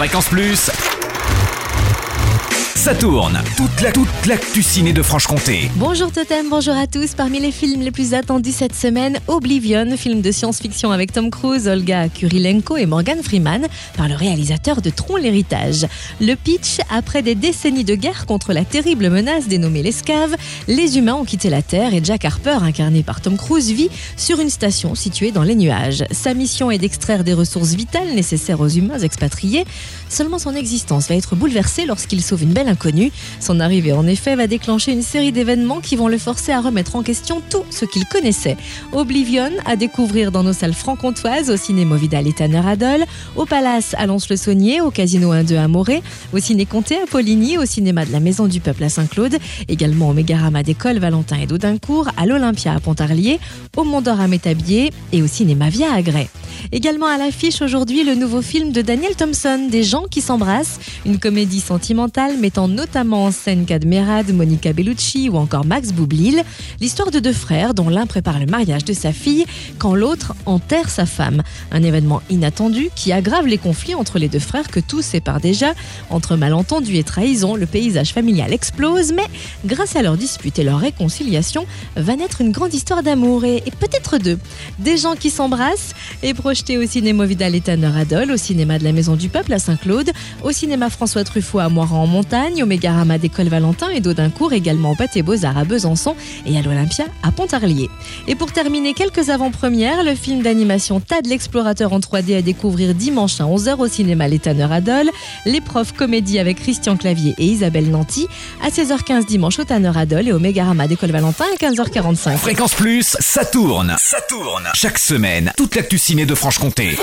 Fréquence Plus. Ça tourne. Toute la toute l'actu ciné de Franche-Comté. Bonjour Totem, bonjour à tous. Parmi les films les plus attendus cette semaine, Oblivion, film de science-fiction avec Tom Cruise, Olga Kurilenko et Morgan Freeman, par le réalisateur de Tron l'héritage. Le pitch, après des décennies de guerre contre la terrible menace dénommée l'escave, les humains ont quitté la Terre et Jack Harper, incarné par Tom Cruise, vit sur une station située dans les nuages. Sa mission est d'extraire des ressources vitales nécessaires aux humains expatriés. Seulement son existence va être bouleversée lorsqu'il sauve une belle Son arrivée en effet va déclencher une série d'événements qui vont le forcer à remettre en question tout ce qu'il connaissait. Oblivion à découvrir dans nos salles franc-comtoises, au cinéma Vidal et Tanner Adol, au Palace à Lons-le-Saunier, au Casino 1-2 à Morée, au Ciné Comté à Poligny, au cinéma de la Maison du Peuple à Saint-Claude, également au Mégarama d'école Valentin et d'Audincourt, à l'Olympia à Pontarlier, au Mont d'Or à Métabier. Et au cinéma Via à Grès. Également à l'affiche aujourd'hui le nouveau film de Daniel Thompson, Des gens qui s'embrassent, une comédie sentimentale mettant notamment en scène Cadmerade, Monica Bellucci ou encore Max Boublil, l'histoire de deux frères dont l'un prépare le mariage de sa fille quand l'autre enterre sa femme. Un événement inattendu qui aggrave les conflits entre les deux frères que tous séparent déjà. Entre malentendus et trahison, le paysage familial explose, mais grâce à leur dispute et leur réconciliation, va naître une grande histoire d'amour et, et peut-être deux. Des gens qui s'embrassent et projeté au cinéma Vidal et Tanner Adol, au cinéma de la Maison du Peuple à Saint-Claude, au cinéma François Truffaut à Moiran en Montagne, au Mégarama d'école Valentin et d'Audincourt, également au Pâté Beaux-Arts à Besançon et à l'Olympia à Pontarlier. Et pour terminer, quelques avant-premières, le film d'animation Tad l'explorateur en 3D à découvrir dimanche à 11h au cinéma Les Tanner Adol, l'épreuve comédie avec Christian Clavier et Isabelle Nanty, à 16h15 dimanche au Tanner Adol et au Mégarama d'école Valentin à 15h45. Fréquence Plus, ça tourne. Ça tourne. Chaque semaine, toute l'actu ciné de Franche-Comté.